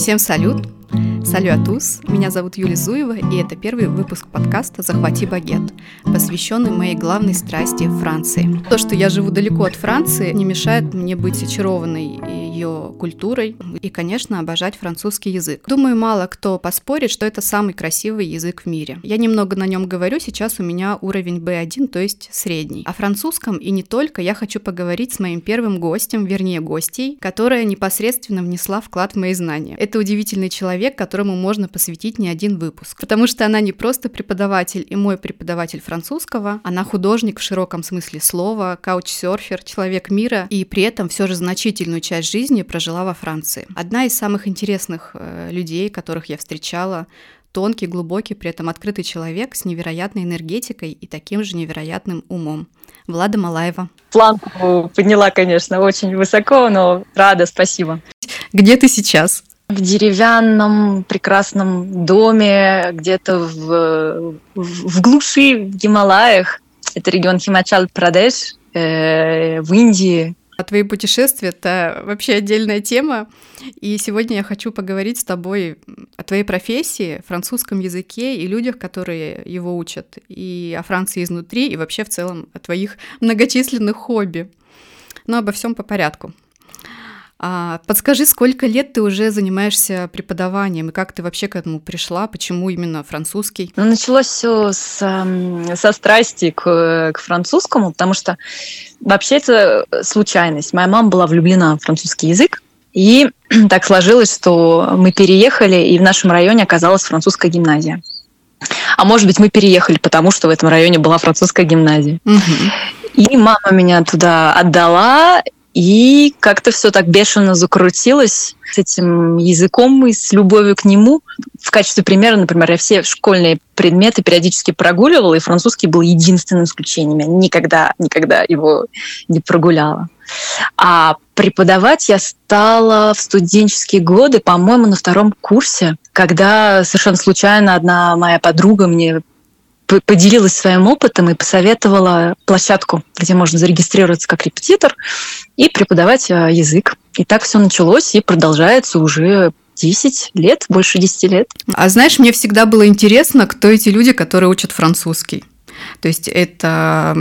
Всем салют! Салю Атус, меня зовут Юлия Зуева, и это первый выпуск подкаста «Захвати багет», посвященный моей главной страсти – Франции. То, что я живу далеко от Франции, не мешает мне быть очарованной ее культурой и, конечно, обожать французский язык. Думаю, мало кто поспорит, что это самый красивый язык в мире. Я немного на нем говорю, сейчас у меня уровень B1, то есть средний. О французском и не только я хочу поговорить с моим первым гостем, вернее гостей, которая непосредственно внесла вклад в мои знания. Это удивительный человек, которому можно посвятить не один выпуск. Потому что она не просто преподаватель и мой преподаватель французского, она художник в широком смысле слова, каучсерфер, человек мира, и при этом все же значительную часть жизни прожила во Франции. Одна из самых интересных э, людей, которых я встречала, тонкий, глубокий, при этом открытый человек с невероятной энергетикой и таким же невероятным умом. Влада Малаева. Планку подняла, конечно, очень высоко, но рада, спасибо. Где ты сейчас? в деревянном прекрасном доме где-то в, в глуши в Гималаях. Это регион Химачал-Прадеш э, в Индии. А твои путешествия — это вообще отдельная тема. И сегодня я хочу поговорить с тобой о твоей профессии, французском языке и людях, которые его учат, и о Франции изнутри, и вообще в целом о твоих многочисленных хобби. Но обо всем по порядку. А, подскажи, сколько лет ты уже занимаешься преподаванием и как ты вообще к этому пришла? Почему именно французский? Ну, началось все с, со страсти к, к французскому, потому что вообще это случайность. Моя мама была влюблена в французский язык, и так сложилось, что мы переехали, и в нашем районе оказалась французская гимназия. А может быть, мы переехали, потому что в этом районе была французская гимназия. Угу. И мама меня туда отдала, и как-то все так бешено закрутилось с этим языком и с любовью к нему. В качестве примера, например, я все школьные предметы периодически прогуливала, и французский был единственным исключением. Я никогда, никогда его не прогуляла. А преподавать я стала в студенческие годы, по-моему, на втором курсе, когда совершенно случайно одна моя подруга мне поделилась своим опытом и посоветовала площадку, где можно зарегистрироваться как репетитор и преподавать э, язык. И так все началось и продолжается уже 10 лет, больше 10 лет. А знаешь, мне всегда было интересно, кто эти люди, которые учат французский. То есть это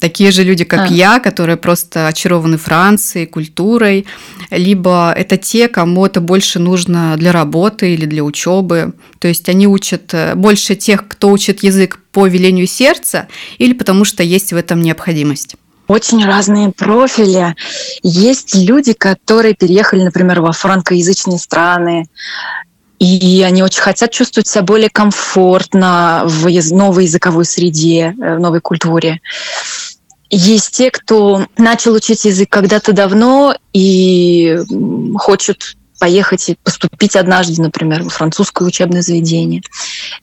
такие же люди, как а. я, которые просто очарованы Францией, культурой, либо это те, кому это больше нужно для работы или для учебы. То есть они учат э, больше тех, кто учит язык по велению сердца или потому что есть в этом необходимость очень разные профили. Есть люди, которые переехали, например, во франкоязычные страны, и они очень хотят чувствовать себя более комфортно в новой языковой среде, э, в новой культуре. Есть те, кто начал учить язык когда-то давно и хочет поехать и поступить однажды, например, в французское учебное заведение.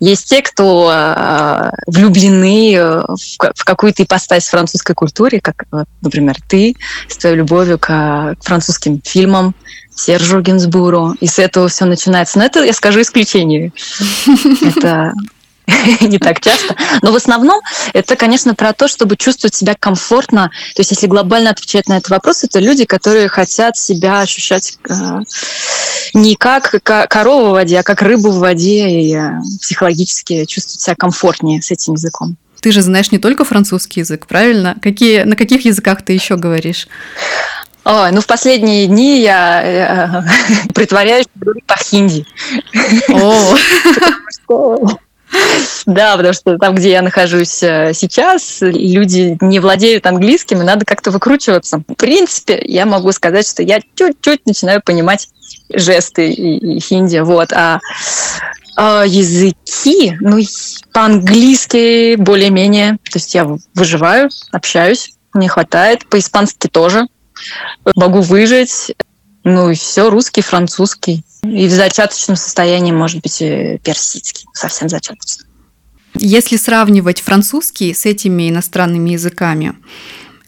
Есть те, кто э, влюблены э, в, в какую-то ипостась французской культуры, как, например, ты с твоей любовью к, к французским фильмам, Сержу Гинсбуру, и с этого все начинается. Но это, я скажу, исключение. Это не так часто. Но в основном это, конечно, про то, чтобы чувствовать себя комфортно. То есть, если глобально отвечать на этот вопрос, это люди, которые хотят себя ощущать э, не как корова в воде, а как рыбу в воде и э, психологически чувствовать себя комфортнее с этим языком. Ты же знаешь не только французский язык, правильно? Какие, на каких языках ты еще говоришь? Ой, ну в последние дни я э, притворяюсь, что говорю по-хинди. Да, потому что там, где я нахожусь э, сейчас, люди не владеют английским, и надо как-то выкручиваться. В принципе, я могу сказать, что я чуть-чуть начинаю понимать жесты и, и хинди, вот. А, а языки, ну, по-английски более-менее, то есть я выживаю, общаюсь, мне хватает, по-испански тоже, могу выжить. Ну и все, русский, французский. И в зачаточном состоянии, может быть, персидский, совсем зачаточный. Если сравнивать французский с этими иностранными языками,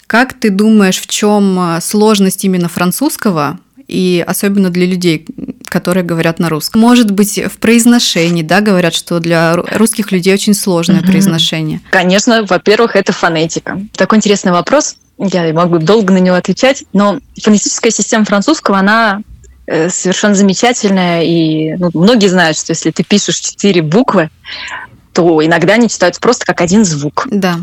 как ты думаешь, в чем а, сложность именно французского и особенно для людей, которые говорят на русском. Может быть, в произношении, да, говорят, что для русских людей очень сложное mm-hmm. произношение. Конечно, во-первых, это фонетика. Такой интересный вопрос я могу долго на него отвечать, но фонетическая система французского, она э, совершенно замечательная. И ну, многие знают, что если ты пишешь четыре буквы, то иногда они читаются просто как один звук. Да.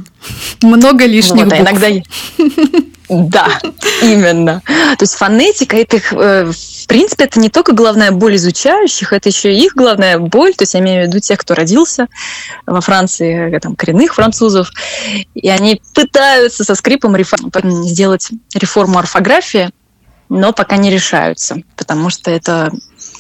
Много лишних вот, а букв. иногда... Да, именно. То есть фонетика это э, в принципе, это не только головная боль изучающих, это еще и их головная боль. То есть я имею в виду тех, кто родился во Франции, э, там, коренных французов. И они пытаются со скрипом реформ... сделать реформу орфографии, но пока не решаются, потому что это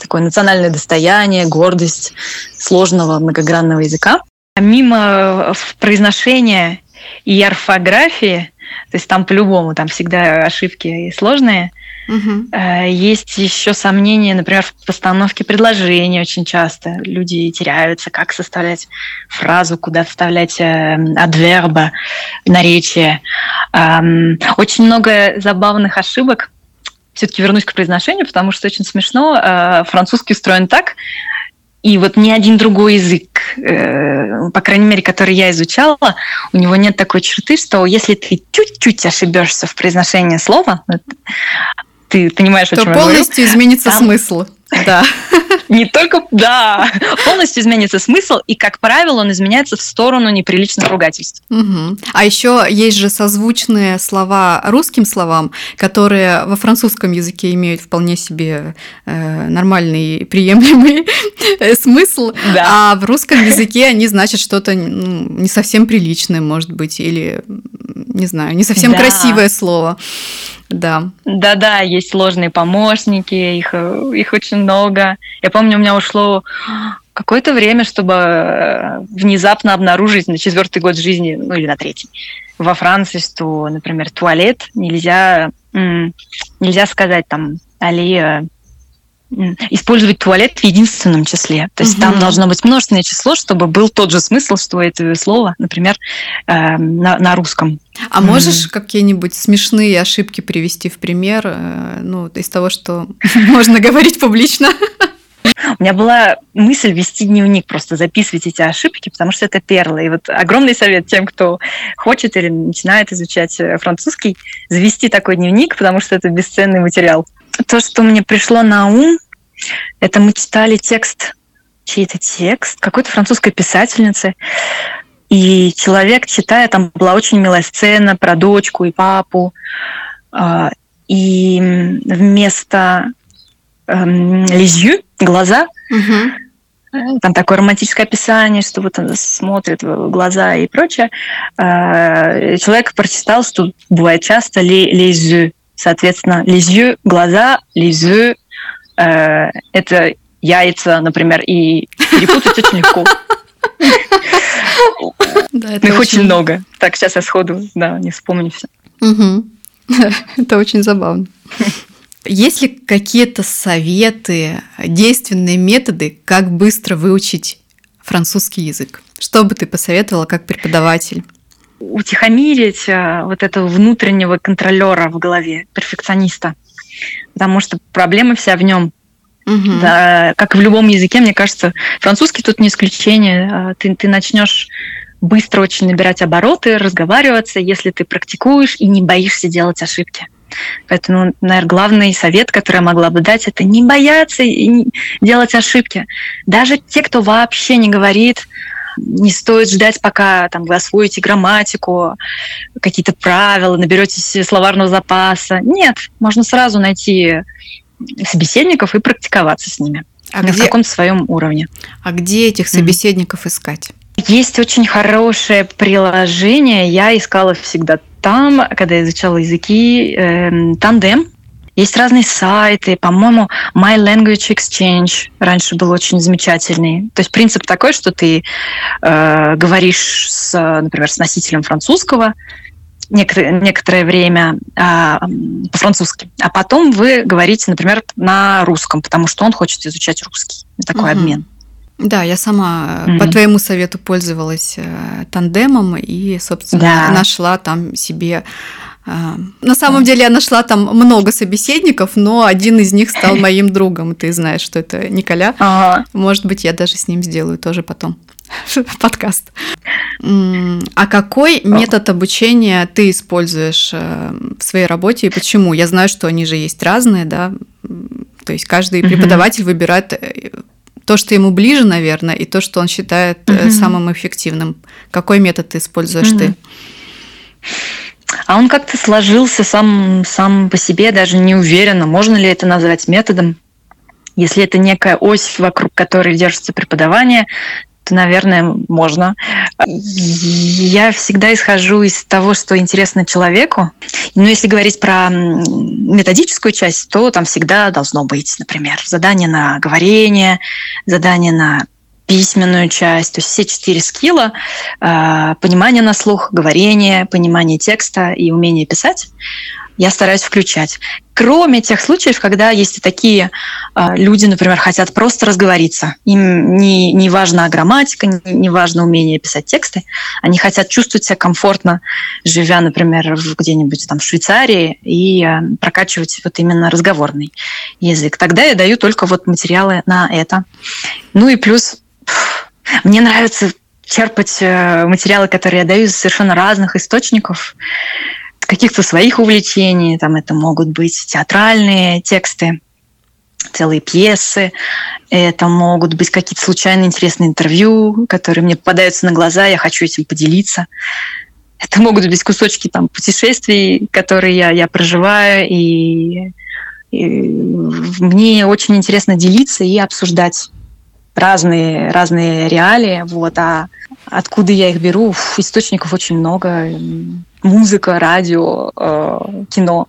такое национальное достояние, гордость сложного многогранного языка. Мимо произношения и орфографии, то есть там по-любому, там всегда ошибки сложные, Угу. Есть еще сомнения, например, в постановке предложения очень часто. Люди теряются, как составлять фразу, куда вставлять э, адверба, наречие. Очень много забавных ошибок все-таки вернусь к произношению, потому что очень смешно. Э, французский устроен так, и вот ни один другой язык, э, по крайней мере, который я изучала, у него нет такой черты, что если ты чуть-чуть ошибешься в произношении слова, ты понимаешь, то о чем полностью я говорю, изменится там... смысл. Да. Не только, да, полностью изменится смысл, и, как правило, он изменяется в сторону неприличных ругательств. Угу. А еще есть же созвучные слова русским словам, которые во французском языке имеют вполне себе э, нормальный, приемлемый э, смысл, да. а в русском языке они значат что-то ну, не совсем приличное, может быть, или, не знаю, не совсем да. красивое слово. Да. Да-да, есть сложные помощники, их, их очень много. Я помню, у меня ушло какое-то время, чтобы э, внезапно обнаружить на четвертый год жизни, ну или на третий, во Франции, что, например, туалет нельзя, нельзя сказать там аллея использовать туалет в единственном числе. То есть угу. там должно быть множественное число, чтобы был тот же смысл, что это слово, например, э, на, на русском. А можешь mm. какие-нибудь смешные ошибки привести в пример, э, ну, из того, что можно говорить публично? У меня была мысль вести дневник, просто записывать эти ошибки, потому что это перлы. И вот огромный совет тем, кто хочет или начинает изучать э, французский, завести такой дневник, потому что это бесценный материал то, что мне пришло на ум, это мы читали текст, чей-то текст, какой-то французской писательницы, и человек, читая, там была очень милая сцена про дочку и папу, а, и вместо лизью, глаза, угу. там такое романтическое описание, что вот он смотрит в глаза и прочее, а, человек прочитал, что бывает часто les Соответственно, yeux – глаза, yeux э, – это яйца, например, и перепутать очень легко. Их очень много. Так, сейчас я сходу, да, не вспомню все. Это очень забавно. Есть ли какие-то советы, действенные методы, как быстро выучить французский язык? Что бы ты посоветовала как преподаватель? Утихомирить э, вот этого внутреннего контролера в голове, перфекциониста. Потому что проблема вся в нем. Угу. Да, как и в любом языке, мне кажется, французский тут не исключение. А ты, ты начнешь быстро очень набирать обороты, разговариваться, если ты практикуешь и не боишься делать ошибки. Поэтому, наверное, главный совет, который я могла бы дать, это не бояться и делать ошибки. Даже те, кто вообще не говорит, не стоит ждать, пока там, вы освоите грамматику, какие-то правила, наберетесь словарного запаса. Нет, можно сразу найти собеседников и практиковаться с ними а на где... каком-то своем уровне. А где этих собеседников mm. искать? Есть очень хорошее приложение. Я искала всегда там, когда я изучала языки, э, тандем. Есть разные сайты, по-моему, My Language Exchange раньше был очень замечательный. То есть принцип такой, что ты э, говоришь, с, например, с носителем французского некоторое, некоторое время э, по-французски, а потом вы говорите, например, на русском, потому что он хочет изучать русский. Такой угу. обмен. Да, я сама mm-hmm. по твоему совету пользовалась э, тандемом и, собственно, да. нашла там себе а, на самом деле я нашла там много собеседников, но один из них стал моим другом. Ты знаешь, что это Николя. Ага. Может быть, я даже с ним сделаю тоже потом подкаст. А какой метод обучения ты используешь э, в своей работе и почему? Я знаю, что они же есть разные, да? То есть каждый преподаватель выбирает э, то, что ему ближе, наверное, и то, что он считает угу. самым эффективным. Какой метод ты используешь ты? А он как-то сложился сам, сам по себе, даже не уверена, можно ли это назвать методом. Если это некая ось, вокруг которой держится преподавание, то, наверное, можно. Я всегда исхожу из того, что интересно человеку. Но если говорить про методическую часть, то там всегда должно быть, например, задание на говорение, задание на письменную часть, то есть все четыре скилла, э, понимание на слух, говорение, понимание текста и умение писать, я стараюсь включать. Кроме тех случаев, когда есть и такие э, люди, например, хотят просто разговориться. Им не, не важна грамматика, не, не важно умение писать тексты. Они хотят чувствовать себя комфортно, живя, например, где-нибудь там в Швейцарии и э, прокачивать вот именно разговорный язык. Тогда я даю только вот материалы на это. Ну и плюс мне нравится черпать э, материалы, которые я даю из совершенно разных источников, каких-то своих увлечений. Там это могут быть театральные тексты, целые пьесы, это могут быть какие-то случайно интересные интервью, которые мне попадаются на глаза, я хочу этим поделиться. Это могут быть кусочки там путешествий, которые я, я проживаю, и, и мне очень интересно делиться и обсуждать разные, разные реалии, вот, а откуда я их беру, Фу, источников очень много, музыка, радио, э, кино.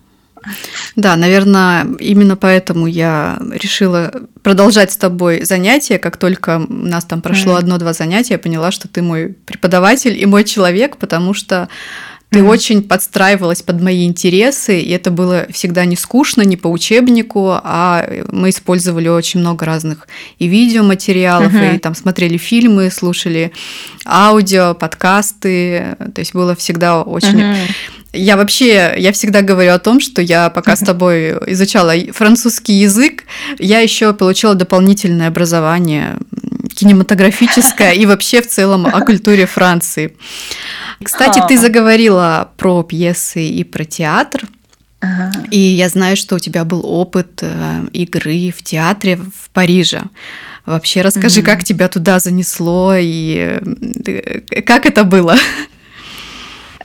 Да, наверное, именно поэтому я решила продолжать с тобой занятия. Как только у нас там прошло mm-hmm. одно-два занятия, я поняла, что ты мой преподаватель и мой человек, потому что ты очень подстраивалась под мои интересы, и это было всегда не скучно, не по учебнику, а мы использовали очень много разных и видеоматериалов, mm-hmm. и там смотрели фильмы, слушали аудио, подкасты, то есть было всегда очень... Mm-hmm. Я вообще, я всегда говорю о том, что я пока с тобой изучала французский язык, я еще получила дополнительное образование кинематографическое и вообще в целом о культуре Франции. Кстати, ты заговорила про пьесы и про театр. Ага. И я знаю, что у тебя был опыт э, игры в театре в Париже. Вообще расскажи, mm как тебя туда занесло и э, как это было?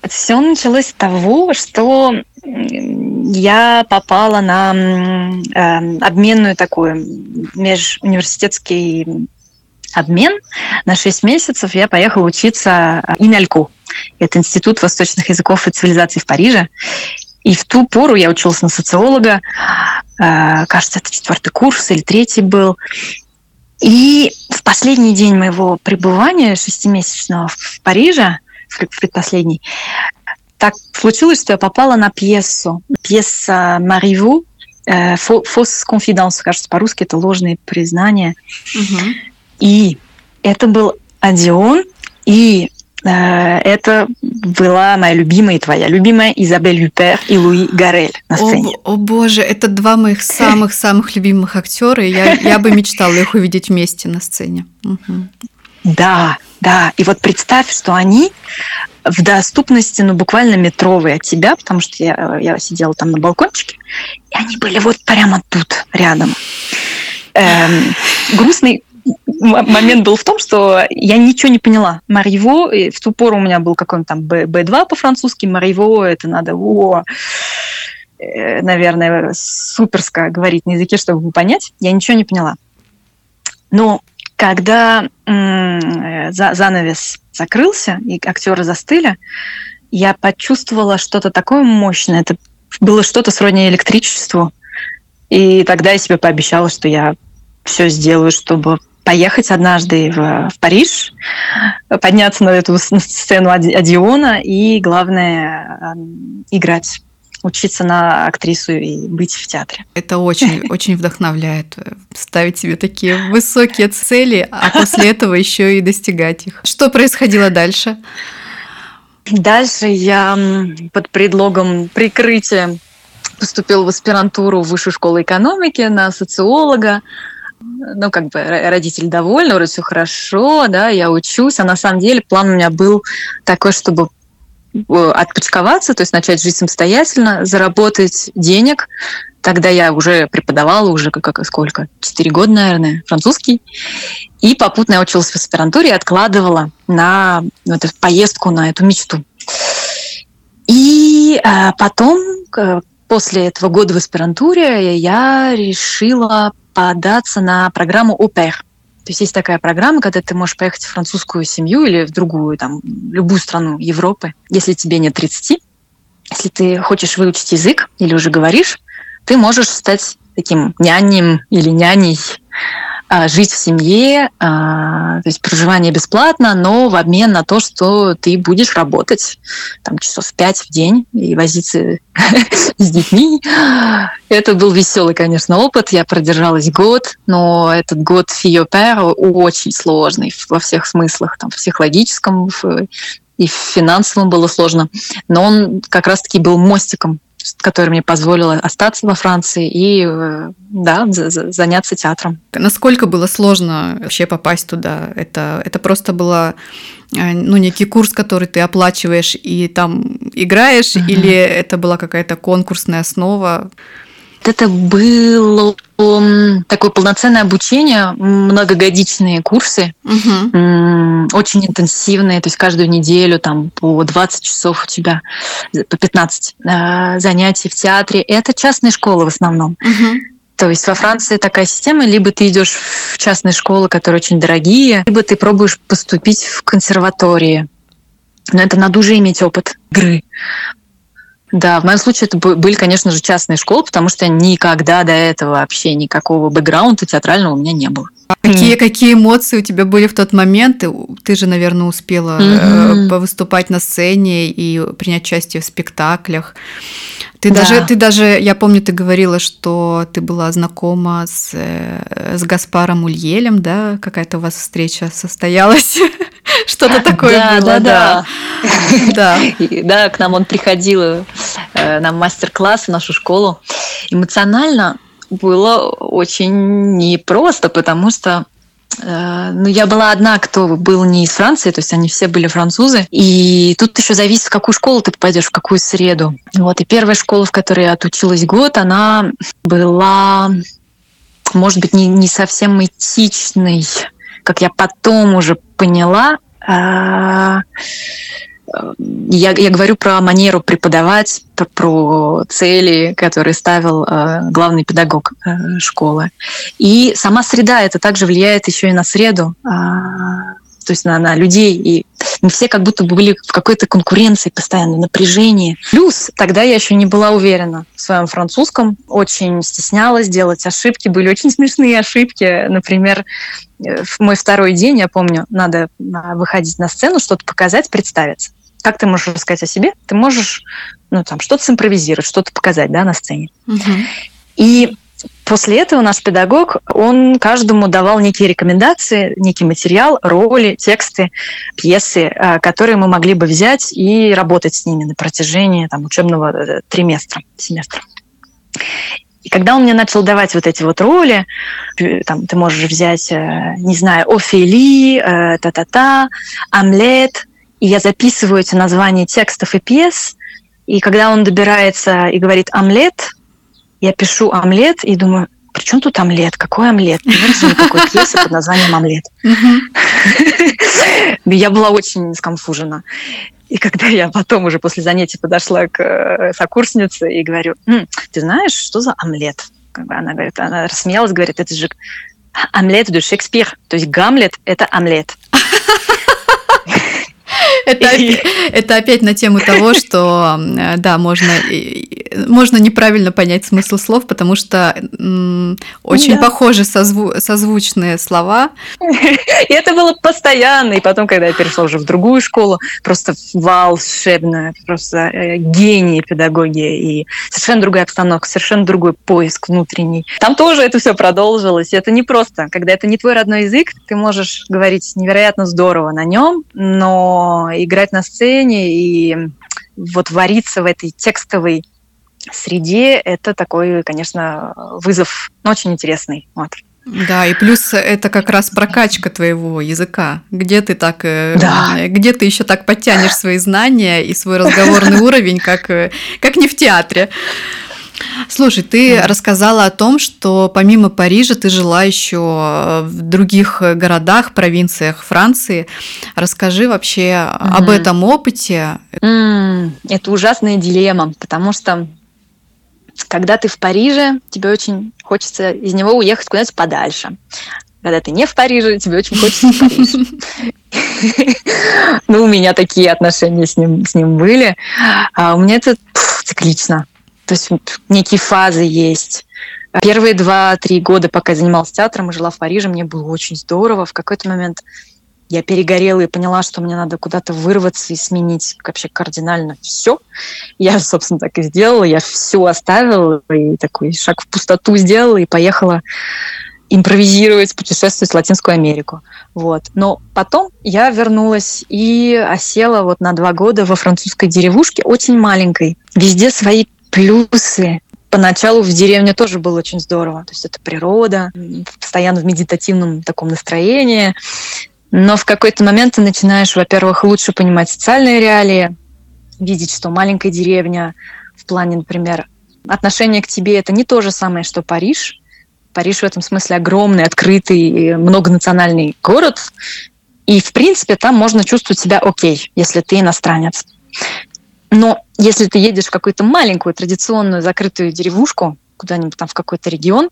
Все началось с того, что я попала на э, обменную такую межуниверситетский обмен на 6 месяцев. Я поехала учиться Инальку. Это Институт восточных языков и цивилизаций в Париже. И в ту пору я училась на социолога. Э, кажется, это четвертый курс или третий был. И в последний день моего пребывания шестимесячного в Париже, в предпоследний, так случилось, что я попала на пьесу. Пьеса Мариву «Фос конфиданс», кажется, по-русски это ложные признания. Угу. И это был Одион, и Э, это была моя любимая и твоя любимая Изабель Юпер и Луи Гарель на сцене. О, о боже, это два моих самых-самых любимых актера, и я, я бы мечтала их увидеть вместе на сцене. Угу. Да, да. И вот представь, что они в доступности, ну, буквально метровые от тебя, потому что я, я сидела там на балкончике, и они были вот прямо тут, рядом. Эм, грустный, момент был в том, что я ничего не поняла. Мариво, в ту пору у меня был какой-нибудь там B2 по-французски, Мариво, это надо, о, э, наверное, суперско говорить на языке, чтобы понять. Я ничего не поняла. Но когда м- занавес закрылся, и актеры застыли, я почувствовала что-то такое мощное. Это было что-то сродни электричеству. И тогда я себе пообещала, что я все сделаю, чтобы поехать однажды в, в Париж, подняться на эту сцену Одиона и, главное, играть учиться на актрису и быть в театре. Это очень, очень вдохновляет. Э, ставить себе такие высокие цели, а после этого еще и достигать их. Что происходило дальше? Дальше я под предлогом прикрытия поступил в аспирантуру в Высшую школу экономики на социолога ну, как бы родители довольны, вроде все хорошо, да, я учусь, а на самом деле план у меня был такой, чтобы э, отпочковаться, то есть начать жить самостоятельно, заработать денег, тогда я уже преподавала, уже как, как сколько, четыре года, наверное, французский. И попутно я училась в аспирантуре и откладывала на ну, эту поездку, на эту мечту. И а, потом, после этого года в аспирантуре, я решила податься на программу ОПЕР. То есть есть такая программа, когда ты можешь поехать в французскую семью или в другую, там, любую страну Европы, если тебе нет 30. Если ты хочешь выучить язык или уже говоришь, ты можешь стать таким нянем или няней, жить в семье, а, то есть проживание бесплатно, но в обмен на то, что ты будешь работать там часов пять в день и возиться с детьми. Это был веселый, конечно, опыт. Я продержалась год, но этот год фиопер очень сложный во всех смыслах, там, в психологическом, и в финансовом было сложно. Но он как раз-таки был мостиком которая мне позволила остаться во Франции и э, да, заняться театром. Насколько было сложно вообще попасть туда? Это, это просто было э, ну, некий курс, который ты оплачиваешь и там играешь, uh-huh. или это была какая-то конкурсная основа? Это было такое полноценное обучение, многогодичные курсы, угу. очень интенсивные, то есть каждую неделю там по 20 часов у тебя, по 15 э, занятий в театре. Это частные школы в основном. Угу. То есть во Франции такая система, либо ты идешь в частные школы, которые очень дорогие, либо ты пробуешь поступить в консерватории. Но это надо уже иметь опыт игры. Да, в моем случае это были, конечно же, частные школы, потому что никогда до этого вообще никакого бэкграунда театрального у меня не было. Какие, какие эмоции у тебя были в тот момент? Ты, ты же, наверное, успела mm-hmm. выступать на сцене и принять участие в спектаклях. Ты да. даже, ты даже, я помню, ты говорила, что ты была знакома с, э, с Гаспаром Ульелем, да? Какая-то у вас встреча состоялась. Что-то такое да, было, да. Да, да. да, к нам он приходил э, на мастер-класс в нашу школу. Эмоционально было очень непросто, потому что э, ну, я была одна, кто был не из Франции, то есть они все были французы. И тут еще зависит, в какую школу ты попадешь, в какую среду. Вот. И первая школа, в которой я отучилась год, она была, может быть, не, не совсем этичной, как я потом уже поняла. А, я, я говорю про манеру преподавать, про, про цели, которые ставил э, главный педагог э, школы. И сама среда это также влияет еще и на среду. Э, то есть на, на людей. И мы все как будто бы были в какой-то конкуренции постоянно, напряжении. Плюс тогда я еще не была уверена в своем французском, очень стеснялась делать ошибки, были очень смешные ошибки. Например, э, в мой второй день, я помню, надо выходить на сцену, что-то показать, представиться. Как ты можешь рассказать о себе? Ты можешь ну, там, что-то симпровизировать, что-то показать да, на сцене. Угу. И После этого наш педагог, он каждому давал некие рекомендации, некий материал, роли, тексты, пьесы, э, которые мы могли бы взять и работать с ними на протяжении там, учебного э, триместра, семестра. И когда он мне начал давать вот эти вот роли, э, там, ты можешь взять, не знаю, Офели, та-та-та, Амлет, и я записываю эти названия текстов и пьес, и когда он добирается и говорит «Амлет», я пишу омлет и думаю, при чем тут омлет? Какой омлет? Же никакой пьесы под названием «Омлет». Я была очень скомфужена. И когда я потом уже после занятий подошла к э, сокурснице и говорю, ты знаешь, что за омлет? Она говорит, она рассмеялась, говорит, это же омлет de Шекспир. То есть Гамлет – это омлет. Это, это опять на тему того, что да, можно, можно неправильно понять смысл слов, потому что очень да. похожи созву, созвучные слова. И это было постоянно. И потом, когда я перешла уже в другую школу, просто волшебная, просто э, гений педагогии. И совершенно другая обстановка, совершенно другой поиск внутренний. Там тоже это все продолжилось. И это не просто. Когда это не твой родной язык, ты можешь говорить невероятно здорово на нем, но играть на сцене и вот вариться в этой текстовой среде, это такой, конечно, вызов, но очень интересный. Вот. Да, и плюс это как раз прокачка твоего языка. Где ты так, э, да. где ты еще так подтянешь свои знания и свой разговорный уровень, как, э, как не в театре. Слушай, ты mm. рассказала о том, что помимо Парижа ты жила еще в других городах, провинциях Франции. Расскажи вообще mm-hmm. об этом опыте. Mm, это ужасная дилемма, потому что когда ты в Париже, тебе очень хочется из него уехать куда-нибудь подальше. Когда ты не в Париже, тебе очень хочется в Париж. Ну, у меня такие отношения с ним, с ним были. А у меня это циклично. То есть некие фазы есть. Первые два-три года, пока я занималась театром и жила в Париже, мне было очень здорово. В какой-то момент я перегорела и поняла, что мне надо куда-то вырваться и сменить вообще кардинально все. Я, собственно, так и сделала. Я все оставила и такой шаг в пустоту сделала и поехала импровизировать, путешествовать в Латинскую Америку. Вот. Но потом я вернулась и осела вот на два года во французской деревушке, очень маленькой. Везде свои плюсы. Поначалу в деревне тоже было очень здорово. То есть это природа, постоянно в медитативном таком настроении. Но в какой-то момент ты начинаешь, во-первых, лучше понимать социальные реалии, видеть, что маленькая деревня в плане, например, отношение к тебе это не то же самое, что Париж. Париж в этом смысле огромный, открытый, многонациональный город. И, в принципе, там можно чувствовать себя окей, если ты иностранец. Но если ты едешь в какую-то маленькую, традиционную, закрытую деревушку, куда-нибудь там в какой-то регион,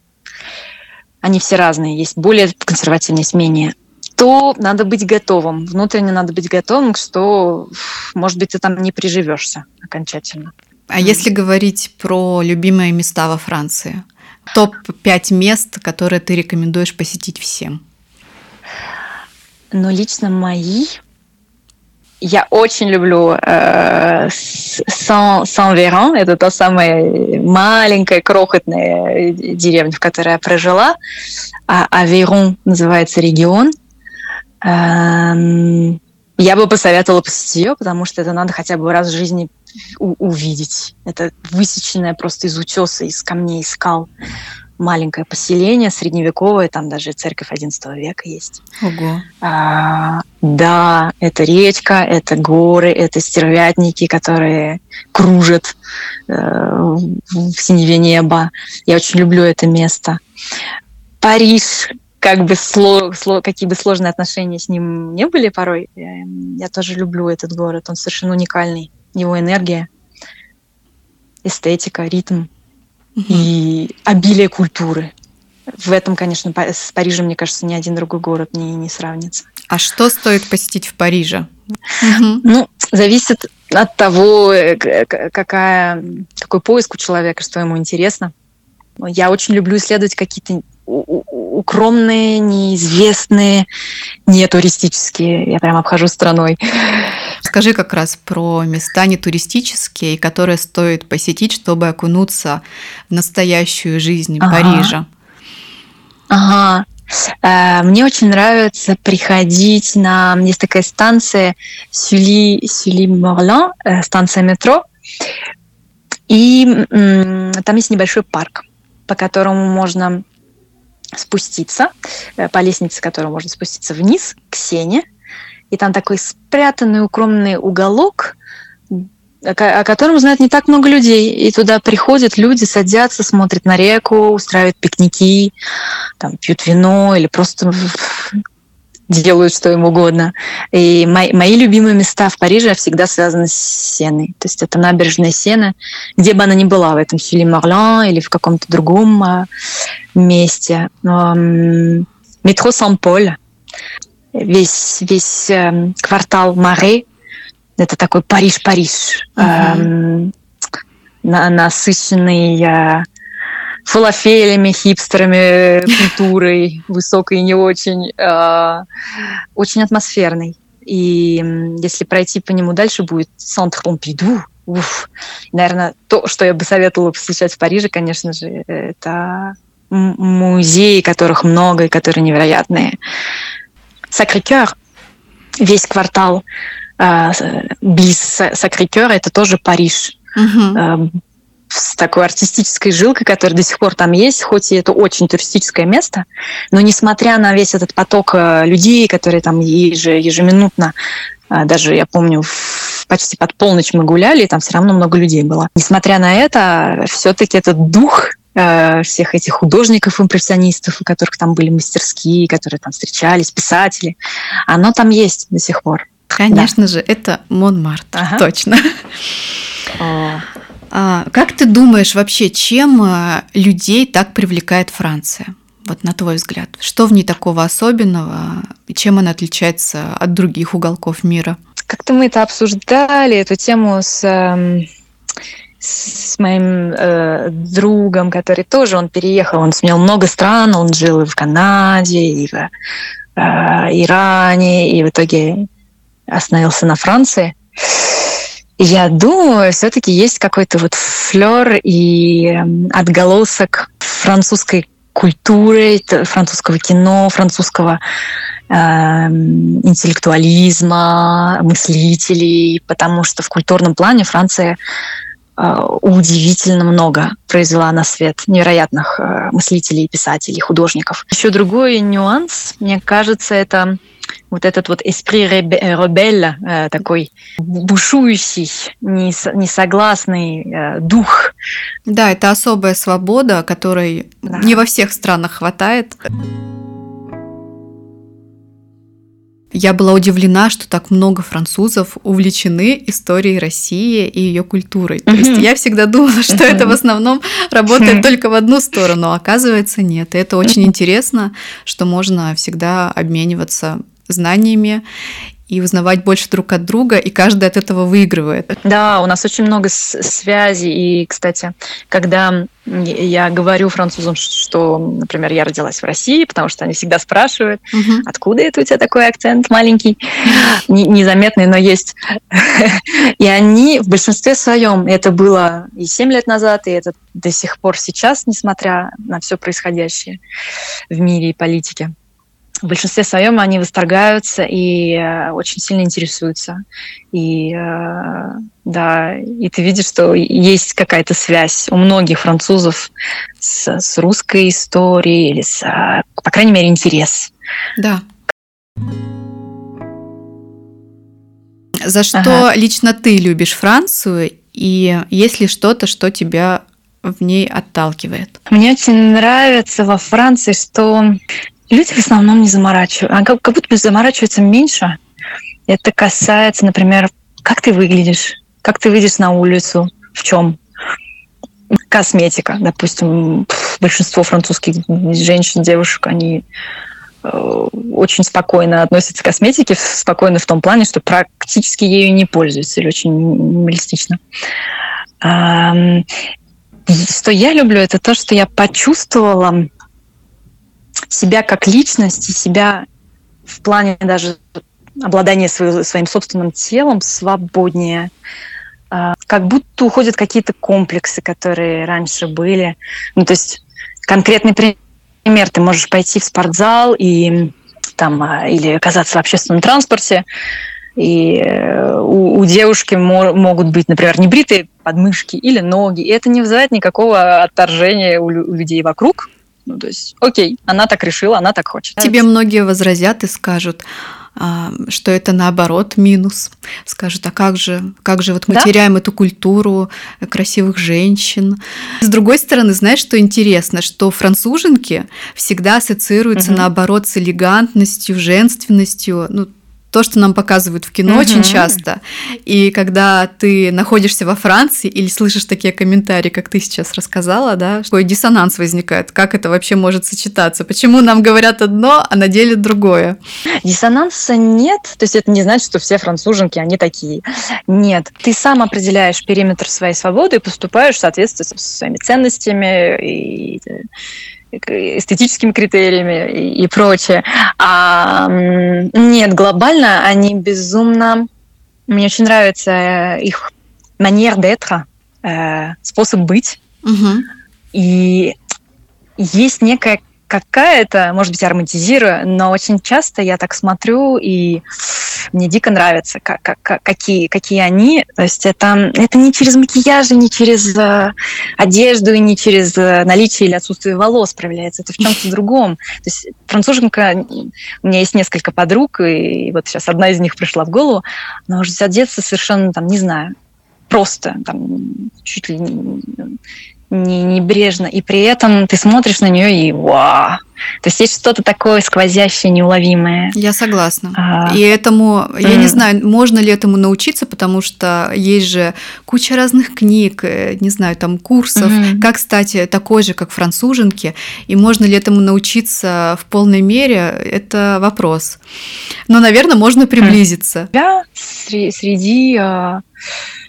они все разные, есть более консервативные, есть менее то надо быть готовым. Внутренне надо быть готовым, что, может быть, ты там не приживешься окончательно. А mm. если говорить про любимые места во Франции? Топ-5 мест, которые ты рекомендуешь посетить всем? Ну, лично мои. Я очень люблю э, Сан-Веран. Это та самая маленькая, крохотная деревня, в которой я прожила. А Аверон называется регион. Эм, я бы посоветовала посетить ее, потому что это надо хотя бы раз в жизни увидеть. Это высеченное просто из утеса, из камней, из скал маленькое поселение средневековое, там даже церковь XI века есть. Ого. А, да, это речка, это горы, это стервятники, которые кружат э, в синеве неба. Я очень люблю это место. Париж, как бы сло, сло, какие бы сложные отношения с ним не были порой, эм, я тоже люблю этот город. Он совершенно уникальный. Его энергия, эстетика, ритм угу. и обилие культуры. В этом, конечно, с Парижем, мне кажется, ни один другой город не, не сравнится. А что стоит посетить в Париже? Ну, зависит от того, э, какая, какой поиск у человека, что ему интересно. Я очень люблю исследовать какие-то укромные, неизвестные, не туристические. Я прям обхожу страной. Скажи как раз про места не туристические, которые стоит посетить, чтобы окунуться в настоящую жизнь ага. Парижа. Ага. Э, мне очень нравится приходить на... Есть такая станция Сюли, Сюли Морлан, станция метро. И там есть небольшой парк, по которому можно спуститься, э, по лестнице, которой можно спуститься вниз, к сене. И там такой спрятанный, укромный уголок, о котором знает не так много людей. И туда приходят люди, садятся, смотрят на реку, устраивают пикники, там, пьют вино или просто делают что им угодно. И мои, мои любимые места в Париже всегда связаны с Сеной. То есть это набережная Сены, где бы она ни была, в этом Сюли Марлан или в каком-то другом а, месте. Метро Сан-Поль, весь, весь э, квартал Маре, это такой Париж-Париж, mm-hmm. насыщенный э, фалафелями, хипстерами, культурой высокой и не очень, э, очень атмосферный. И если пройти по нему дальше, будет Центр Помпиду. Уф. Наверное, то, что я бы советовала посещать в Париже, конечно же, это музеи, которых много и которые невероятные. Сакрикер, весь квартал э, близ Сакрикера, это тоже Париж. Uh-huh с такой артистической жилкой, которая до сих пор там есть, хоть и это очень туристическое место, но несмотря на весь этот поток э, людей, которые там еж, ежеминутно, э, даже я помню почти под полночь мы гуляли, и там все равно много людей было. Несмотря на это, все-таки этот дух э, всех этих художников, импрессионистов, у которых там были мастерские, которые там встречались, писатели, оно там есть до сих пор. Конечно да. же, это Монмарт, ага. точно. О. А, как ты думаешь вообще, чем э, людей так привлекает Франция? Вот на твой взгляд, что в ней такого особенного и чем она отличается от других уголков мира? Как-то мы это обсуждали, эту тему с, эм, с моим э, другом, который тоже, он переехал, он сменил много стран, он жил и в Канаде, и в э, Иране, и в итоге остановился на Франции. Я думаю, все-таки есть какой-то вот флер и эм, отголосок французской культуры, французского кино, французского э, интеллектуализма, мыслителей, потому что в культурном плане Франция э, удивительно много произвела на свет невероятных э, мыслителей, писателей, художников. Еще другой нюанс, мне кажется, это вот этот вот esprit rebelle, э, такой бушующий, несогласный э, дух. Да, это особая свобода, которой да. не во всех странах хватает. Я была удивлена, что так много французов увлечены историей России и ее культурой. То есть я всегда думала, что это в основном работает только в одну сторону, а оказывается нет. И это очень интересно, что можно всегда обмениваться знаниями и узнавать больше друг от друга, и каждый от этого выигрывает. Да, у нас очень много связей, и, кстати, когда я говорю французам, что, например, я родилась в России, потому что они всегда спрашивают, угу. откуда это у тебя такой акцент маленький, незаметный, но есть. И они в большинстве своем, это было и 7 лет назад, и это до сих пор сейчас, несмотря на все происходящее в мире и политике, в большинстве своем они восторгаются и э, очень сильно интересуются. И э, да, и ты видишь, что есть какая-то связь у многих французов с, с русской историей или с, по крайней мере, интерес. Да. За что ага. лично ты любишь Францию и есть ли что-то, что тебя в ней отталкивает? Мне очень нравится во Франции, что люди в основном не заморачиваются, а как, как будто бы заморачиваются меньше. Это касается, например, как ты выглядишь, как ты выйдешь на улицу, в чем. Косметика, допустим, большинство французских женщин, девушек, они э, очень спокойно относятся к косметике, спокойно в том плане, что практически ею не пользуются или очень минималистично. Что я люблю, это то, что я почувствовала себя как личность и себя в плане даже обладания своим, своим собственным телом свободнее. А, как будто уходят какие-то комплексы, которые раньше были. Ну, то есть конкретный пример, ты можешь пойти в спортзал и там, а, или оказаться в общественном транспорте, и э, у, у девушки мо, могут быть, например, небритые подмышки или ноги, и это не вызывает никакого отторжения у, у людей вокруг, ну, то есть, окей, она так решила, она так хочет. Тебе многие возразят и скажут, а, что это наоборот минус. Скажут, а как же, как же вот мы да? теряем эту культуру красивых женщин. С другой стороны, знаешь, что интересно, что француженки всегда ассоциируются угу. наоборот с элегантностью, женственностью, ну то, что нам показывают в кино угу. очень часто. И когда ты находишься во Франции или слышишь такие комментарии, как ты сейчас рассказала, да, такой диссонанс возникает. Как это вообще может сочетаться? Почему нам говорят одно, а на деле другое? Диссонанса нет. То есть это не значит, что все француженки, они такие. Нет. Ты сам определяешь периметр своей свободы и поступаешь в соответствии со своими ценностями и эстетическими критериями и, и прочее. А нет, глобально они безумно... Мне очень нравится э, их манер d'être, э, способ быть. Угу. И есть некая какая-то, может быть, ароматизирую, но очень часто я так смотрю, и мне дико нравится, как, как, какие, какие они. То есть это, это не через макияж, не через э, одежду, и не через э, наличие или отсутствие волос проявляется. Это в чем-то другом. То есть француженка, у меня есть несколько подруг, и вот сейчас одна из них пришла в голову, она уже с детства совершенно, там, не знаю, просто там, чуть ли не не небрежно, и при этом ты смотришь на нее и вау. То есть есть что-то такое сквозящее, неуловимое. Я согласна. А, и этому, mm. я не знаю, можно ли этому научиться, потому что есть же куча разных книг, э, не знаю, там курсов, mm-hmm. как стать такой же, как француженки, и можно ли этому научиться в полной мере, это вопрос. Но, наверное, можно приблизиться. Я среди, а,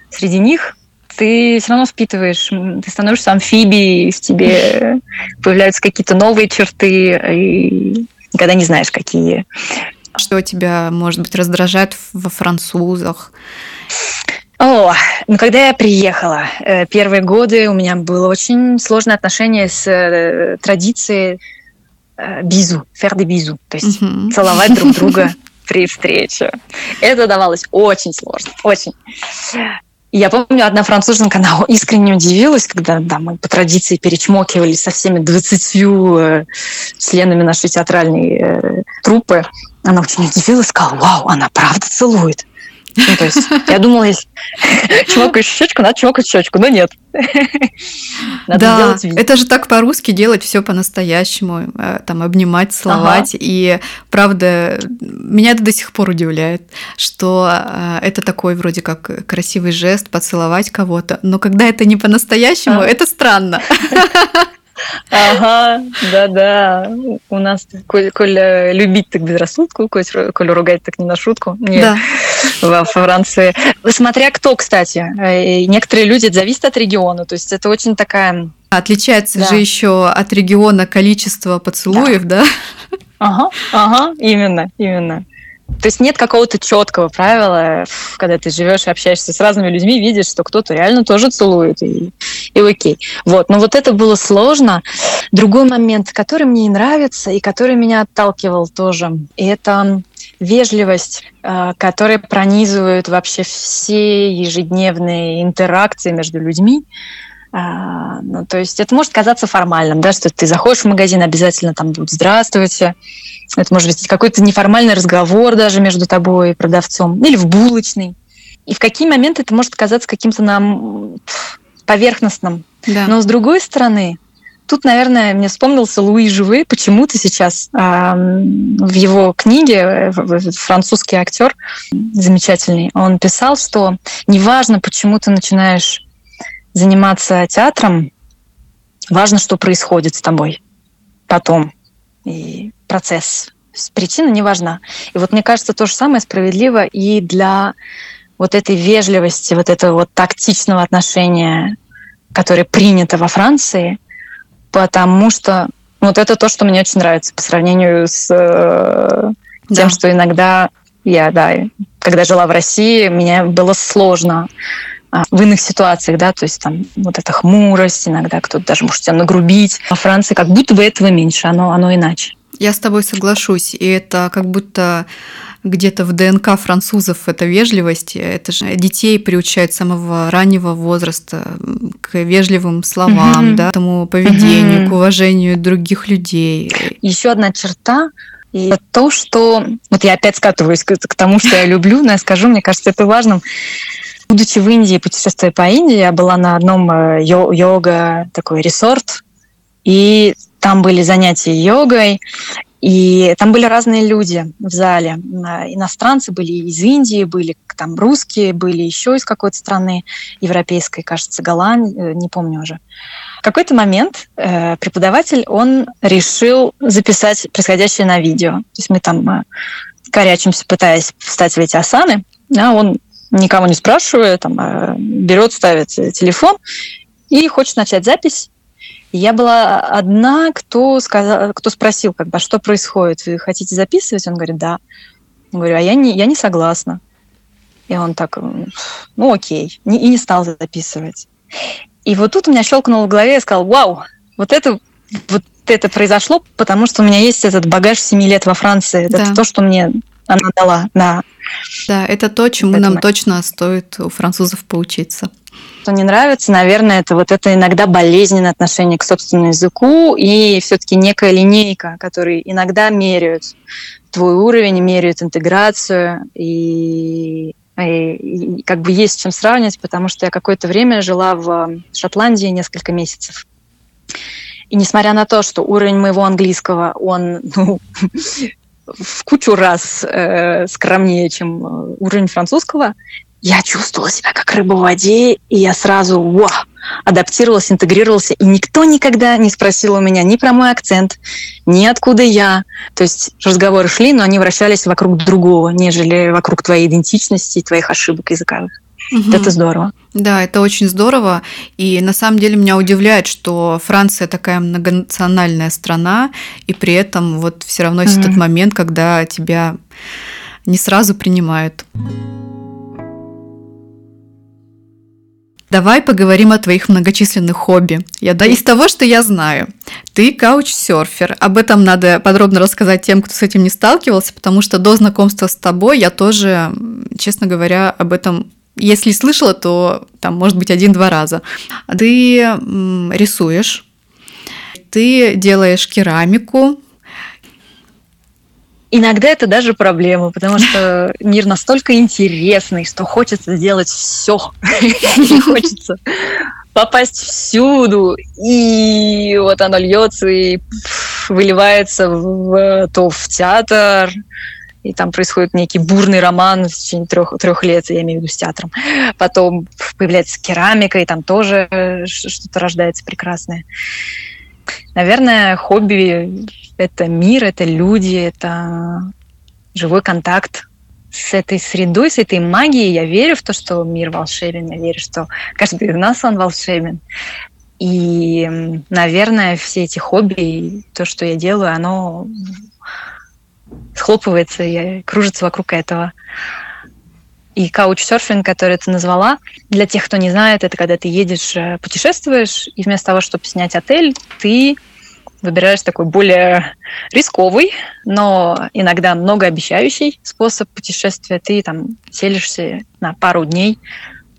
среди них ты все равно впитываешь, ты становишься амфибией, в тебе появляются какие-то новые черты, и никогда не знаешь, какие. Что тебя, может быть, раздражает во французах? О, ну когда я приехала, э, первые годы у меня было очень сложное отношение с э, традицией э, бизу, des bisous, то есть uh-huh. целовать друг друга при встрече. Это давалось очень сложно, очень. И я помню, одна француженка, она искренне удивилась, когда да, мы по традиции перечмокивались со всеми двадцатью э, членами нашей театральной э, труппы. Она очень удивилась, сказала, вау, она правда целует. Ну, то есть я думала, если чмокаешь щечку, надо чмокать щечку, но нет. Надо да, это же так по-русски делать все по-настоящему, э, там обнимать, целовать. Ага. И правда, меня это до сих пор удивляет, что э, это такой вроде как красивый жест поцеловать кого-то, но когда это не по-настоящему, а. это странно. Ага, да-да. У нас, коль, коль любить так безрассудку, коль, коль ругать так не на шутку. Нет, да. Во Франции. Смотря кто, кстати. Э, некоторые люди, это зависит от региона. То есть это очень такая... Отличается да. же еще от региона количество поцелуев, да? да? Ага, ага, именно, именно. То есть нет какого-то четкого правила, когда ты живешь и общаешься с разными людьми, видишь, что кто-то реально тоже целует, и, и окей. Вот. Но вот это было сложно. Другой момент, который мне нравится и который меня отталкивал тоже, это вежливость, э, которая пронизывает вообще все ежедневные интеракции между людьми. А, ну, то есть это может казаться формальным, да, что ты заходишь в магазин, обязательно там будут «здравствуйте», это может быть какой-то неформальный разговор даже между тобой и продавцом, или в булочной. И в какие моменты это может казаться каким-то нам поверхностным. Да. Но с другой стороны, тут, наверное, мне вспомнился Луи Живы почему-то сейчас э, в его книге французский актер замечательный, он писал, что неважно, почему ты начинаешь заниматься театром, важно, что происходит с тобой потом. И процесс. Причина не важна. И вот мне кажется, то же самое справедливо и для вот этой вежливости, вот этого вот тактичного отношения, которое принято во Франции, потому что вот это то, что мне очень нравится по сравнению с э, тем, да. что иногда я, да, когда жила в России, мне было сложно в иных ситуациях, да, то есть там вот эта хмурость, иногда кто-то даже может тебя нагрубить. Во Франции как будто бы этого меньше, оно, оно иначе. Я с тобой соглашусь. И это как будто где-то в ДНК французов это вежливость. Это же детей приучают с самого раннего возраста к вежливым словам, mm-hmm. да, к тому поведению, mm-hmm. к уважению других людей. Еще одна черта и то, что... Вот я опять скатываюсь к, к тому, что я люблю, но я скажу, мне кажется, это важным. Будучи в Индии, путешествуя по Индии, я была на одном э, йога такой ресорт, и там были занятия йогой, и там были разные люди в зале. Иностранцы были из Индии, были там русские, были еще из какой-то страны европейской, кажется, Голландии, э, не помню уже. В какой-то момент э, преподаватель, он решил записать происходящее на видео. То есть мы там э, корячимся, пытаясь встать в эти асаны, а он, никого не спрашивая, там, э, берет, ставит телефон и хочет начать запись, я была одна, кто, сказал, кто спросил, как бы, а что происходит, вы хотите записывать? Он говорит, да. Я говорю, а я не, я не согласна. И он так, ну окей, и не стал записывать. И вот тут у меня щелкнуло в голове, я сказал, вау, вот это вот это произошло, потому что у меня есть этот багаж семи лет во Франции. Это да. то, что мне она дала, да. Да, это то, чему Поэтому... нам точно стоит у французов поучиться. Что не нравится, наверное, это вот это иногда болезненное отношение к собственному языку и все-таки некая линейка, которой иногда меряют твой уровень, меряют интеграцию и и, и как бы есть чем сравнивать, потому что я какое-то время жила в Шотландии несколько месяцев. И несмотря на то, что уровень моего английского, он ну, в кучу раз э, скромнее, чем э, уровень французского, я чувствовала себя как рыба в воде, и я сразу вау, адаптировалась, интегрировался, и никто никогда не спросил у меня ни про мой акцент, ни откуда я. То есть разговоры шли, но они вращались вокруг другого, нежели вокруг твоей идентичности твоих ошибок языковых. Угу. Это здорово. Да, это очень здорово. И на самом деле меня удивляет, что Франция такая многонациональная страна, и при этом вот все равно есть угу. тот момент, когда тебя не сразу принимают. Давай поговорим о твоих многочисленных хобби. Я, да, из того, что я знаю, ты каучсерфер. Об этом надо подробно рассказать тем, кто с этим не сталкивался, потому что до знакомства с тобой я тоже, честно говоря, об этом если слышала, то там, может быть, один-два раза. Ты рисуешь, ты делаешь керамику, Иногда это даже проблема, потому что мир настолько интересный, что хочется сделать все. Хочется попасть всюду. И вот оно льется и выливается в, то в театр, и там происходит некий бурный роман в течение трех, трех лет, я имею в виду с театром. Потом появляется керамика, и там тоже что-то рождается прекрасное. Наверное, хобби — это мир, это люди, это живой контакт с этой средой, с этой магией. Я верю в то, что мир волшебен, я верю, что каждый из нас он волшебен. И, наверное, все эти хобби, то, что я делаю, оно схлопывается и кружится вокруг этого. И каучсерфинг, который ты назвала, для тех, кто не знает, это когда ты едешь, э, путешествуешь, и вместо того, чтобы снять отель, ты выбираешь такой более рисковый, но иногда многообещающий способ путешествия. Ты там селишься на пару дней,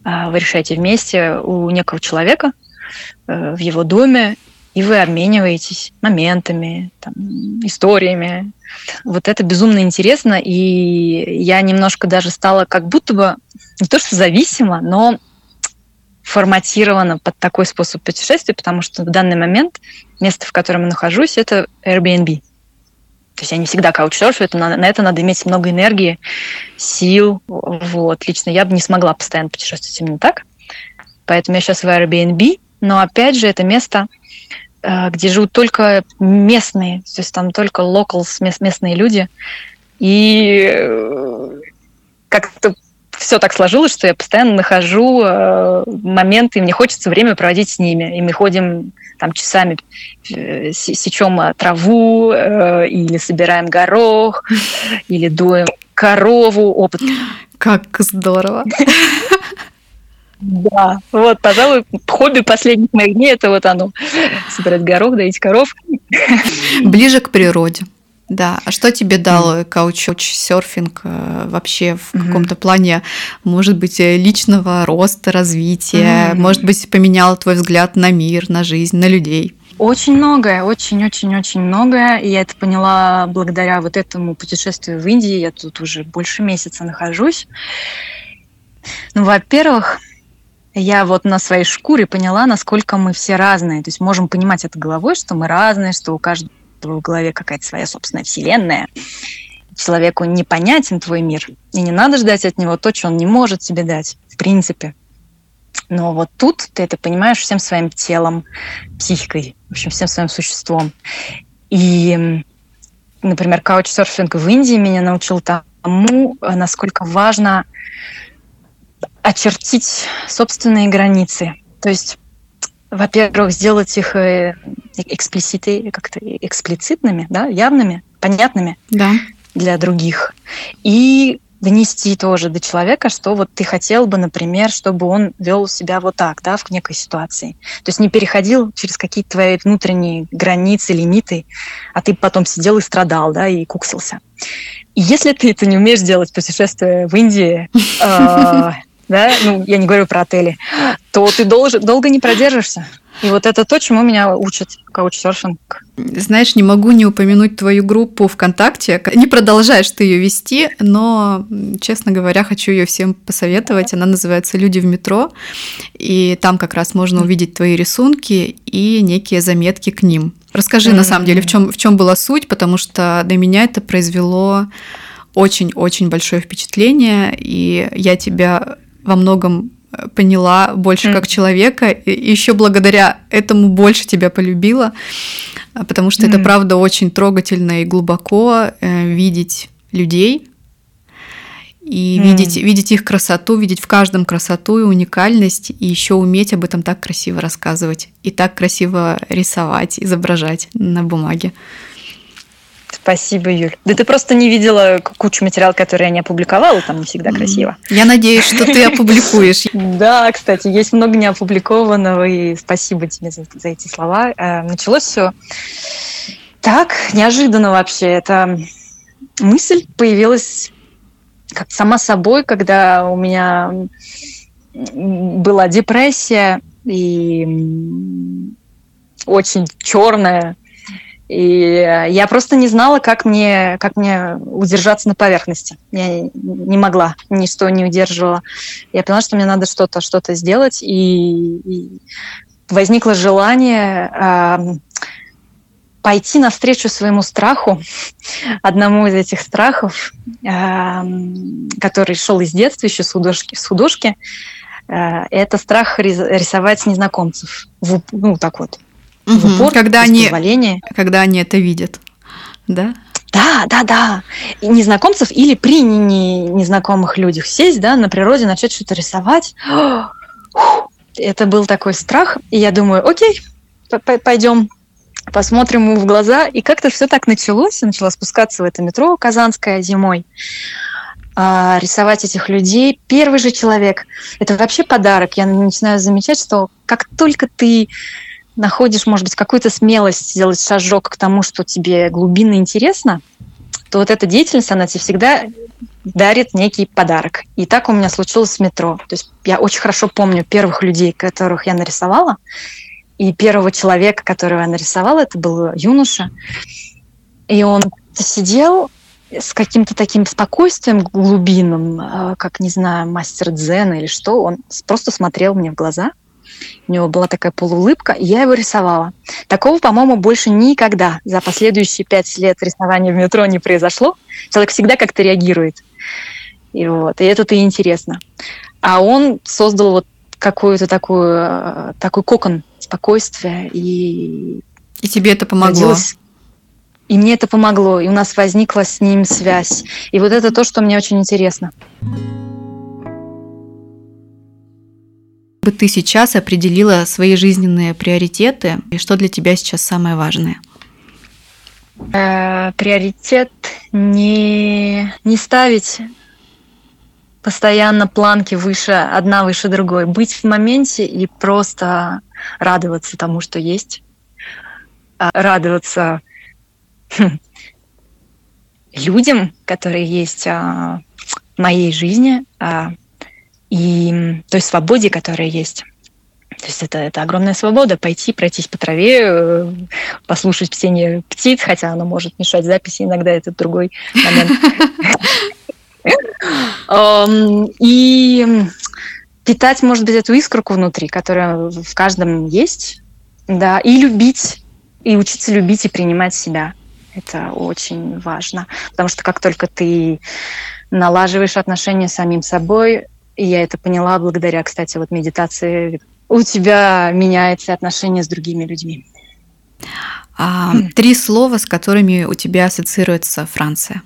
э, вы решаете вместе у некого человека э, в его доме, и вы обмениваетесь моментами, там, историями. Вот это безумно интересно, и я немножко даже стала как будто бы не то что зависима, но форматирована под такой способ путешествия, потому что в данный момент место, в котором я нахожусь, это Airbnb. То есть я не всегда каучсерфю, это, на, на это надо иметь много энергии, сил. Вот. Лично я бы не смогла постоянно путешествовать именно так. Поэтому я сейчас в Airbnb, но опять же это место, где живут только местные, то есть там только locals, местные люди. И э, как-то все так сложилось, что я постоянно нахожу э, моменты, и мне хочется время проводить с ними. И мы ходим там часами, сечем траву, или собираем горох, или дуем корову. Опыт. Как здорово. Да, вот, пожалуй, хобби последних моих дней это вот оно. Собирать горох, доить коров. Ближе к природе. Да, а что тебе дал mm. каучсерфинг э, вообще в mm-hmm. каком-то плане, может быть, э, личного роста, развития, mm-hmm. может быть, поменял твой взгляд на мир, на жизнь, на людей? Очень многое, очень-очень-очень многое. И я это поняла благодаря вот этому путешествию в Индии. Я тут уже больше месяца нахожусь. Ну, во-первых, я вот на своей шкуре поняла, насколько мы все разные. То есть можем понимать это головой, что мы разные, что у каждого в голове какая-то своя собственная вселенная. Человеку непонятен твой мир, и не надо ждать от него то, что он не может тебе дать, в принципе. Но вот тут ты это понимаешь всем своим телом, психикой, в общем, всем своим существом. И, например, каучсерфинг в Индии меня научил тому, насколько важно очертить собственные границы. То есть, во-первых, сделать их э, эксплиситы, как-то эксплицитными, да, явными, понятными да. для других. И донести тоже до человека, что вот ты хотел бы, например, чтобы он вел себя вот так, да, в некой ситуации. То есть не переходил через какие-то твои внутренние границы, лимиты, а ты потом сидел и страдал, да, и куксился. И если ты это не умеешь делать, путешествуя в Индии, а, да, ну, я не говорю про отели, то ты долго не продержишься. И вот это то, чему меня учат каучсерфинг. Знаешь, не могу не упомянуть твою группу ВКонтакте. Не продолжаешь ты ее вести, но, честно говоря, хочу ее всем посоветовать. Она называется «Люди в метро», и там как раз можно увидеть твои рисунки и некие заметки к ним. Расскажи, на самом деле, в чем, в чем была суть, потому что на меня это произвело очень-очень большое впечатление, и я тебя во многом поняла больше mm. как человека, и еще благодаря этому больше тебя полюбила, потому что mm. это правда очень трогательно и глубоко э, видеть людей и mm. видеть, видеть их красоту, видеть в каждом красоту и уникальность, и еще уметь об этом так красиво рассказывать и так красиво рисовать, изображать на бумаге. Спасибо, Юль. Да ты просто не видела кучу материала, который я не опубликовала, там не всегда красиво. Я надеюсь, что ты опубликуешь. Да, кстати, есть много неопубликованного, и спасибо тебе за, эти слова. Э, началось все так, неожиданно вообще. Это мысль появилась как сама собой, когда у меня была депрессия и очень черная и я просто не знала, как мне, как мне удержаться на поверхности. Я не могла, ничто не удерживала. Я поняла, что мне надо что-то что сделать, и, и возникло желание э, пойти навстречу своему страху, одному из этих страхов, э, который шел из детства, еще с художки. С художки. Э, это страх рисовать незнакомцев. Ну, так вот, угу. в упор, когда они. Когда они это видят, да? Да, да, да. И незнакомцев или при незнакомых людях сесть, да, на природе, начать что-то рисовать. Это был такой страх, и я думаю, окей, пойдем посмотрим ему в глаза. И как-то все так началось. Я начала спускаться в это метро Казанское зимой, а, рисовать этих людей. Первый же человек. Это вообще подарок. Я начинаю замечать, что как только ты находишь, может быть, какую-то смелость сделать шажок к тому, что тебе глубинно интересно, то вот эта деятельность, она тебе всегда дарит некий подарок. И так у меня случилось с метро. То есть я очень хорошо помню первых людей, которых я нарисовала, и первого человека, которого я нарисовала, это был юноша. И он сидел с каким-то таким спокойствием глубинным, э, как, не знаю, мастер дзена или что, он просто смотрел мне в глаза – у него была такая полуулыбка, и я его рисовала. Такого, по-моему, больше никогда за последующие пять лет рисования в метро не произошло. Человек всегда как-то реагирует. И вот, и это-то и интересно. А он создал вот какую-то такую, э, такой кокон спокойствия и... И тебе это помогло? Родилось... И мне это помогло, и у нас возникла с ним связь. И вот это то, что мне очень интересно. Бы ты сейчас определила свои жизненные приоритеты и что для тебя сейчас самое важное? Э, приоритет не, не ставить постоянно планки выше, одна выше другой. Быть в моменте и просто радоваться тому, что есть. А радоваться хм, людям, которые есть а, в моей жизни, а, и той свободе, которая есть. То есть это, это огромная свобода пойти, пройтись по траве, э, послушать птение птиц, хотя оно может мешать записи, иногда это другой момент. И питать, может быть, эту искорку внутри, которая в каждом есть, да, и любить, и учиться любить и принимать себя. Это очень важно, потому что как только ты налаживаешь отношения с самим собой, и я это поняла благодаря, кстати, вот медитации. У тебя меняется отношение с другими людьми. А, три слова, с которыми у тебя ассоциируется Франция.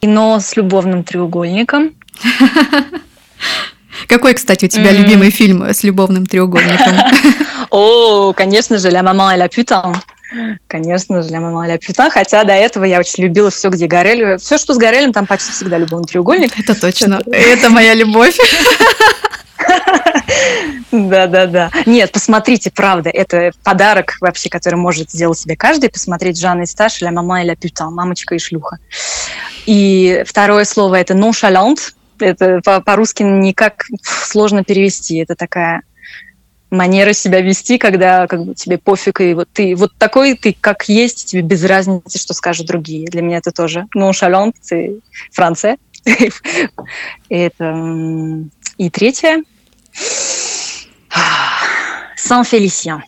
Кино с любовным треугольником. Какой, кстати, у тебя любимый фильм с любовным треугольником? О, конечно же, «La maman et la putain». Конечно же, «Ля мама ля пюта», хотя до этого я очень любила все, где Горель. Все, что с Горелем, там почти всегда любовный треугольник. Это точно. Это моя любовь. Да, да, да. Нет, посмотрите, правда, это подарок вообще, который может сделать себе каждый, посмотреть Жанна и Сташ, «Ля мама и ля пюта», «Мамочка и шлюха». И второе слово это «nonchalant», это по-русски никак сложно перевести. Это такая манера себя вести, когда как бы тебе пофиг, и вот ты вот такой ты, как есть, тебе без разницы, что скажут другие. Для меня это тоже nonchalant, ты Франция. это и третье Сан Фелисиан.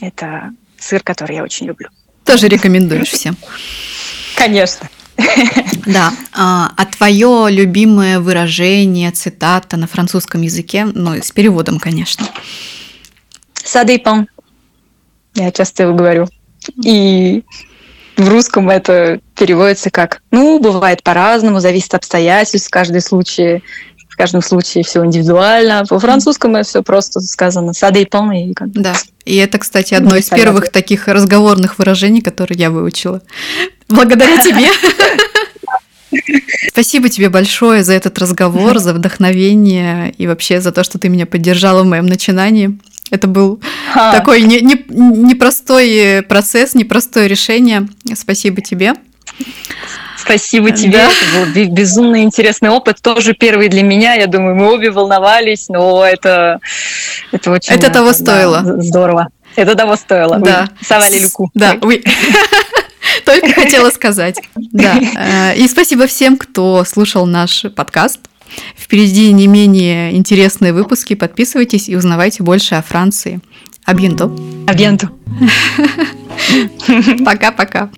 Это сыр, который я очень люблю. Тоже рекомендуешь всем. Конечно. Да. А, а твое любимое выражение, цитата на французском языке, ну, с переводом, конечно. Ça dépend. Я часто его говорю. И в русском это переводится как, ну, бывает по-разному, зависит от обстоятельств, в каждом случае, в каждом случае все индивидуально. По французскому это все просто сказано ça dépend. И как... Да, и это, кстати, одно из первых таких разговорных выражений, которые я выучила. Благодаря тебе. Спасибо тебе большое за этот разговор, за вдохновение и вообще за то, что ты меня поддержала в моем начинании. Это был а. такой непростой не, не процесс, непростое решение. Спасибо тебе. Спасибо тебе. Да. Это был безумно интересный опыт. Тоже первый для меня. Я думаю, мы обе волновались, но это, это очень... Это того да, стоило. Здорово. Это того стоило. Да. Савали Люку. Да. Только хотела сказать. Да. Э, и спасибо всем, кто слушал наш подкаст. Впереди не менее интересные выпуски. Подписывайтесь и узнавайте больше о Франции. Абьенто. Абьенто. Пока-пока.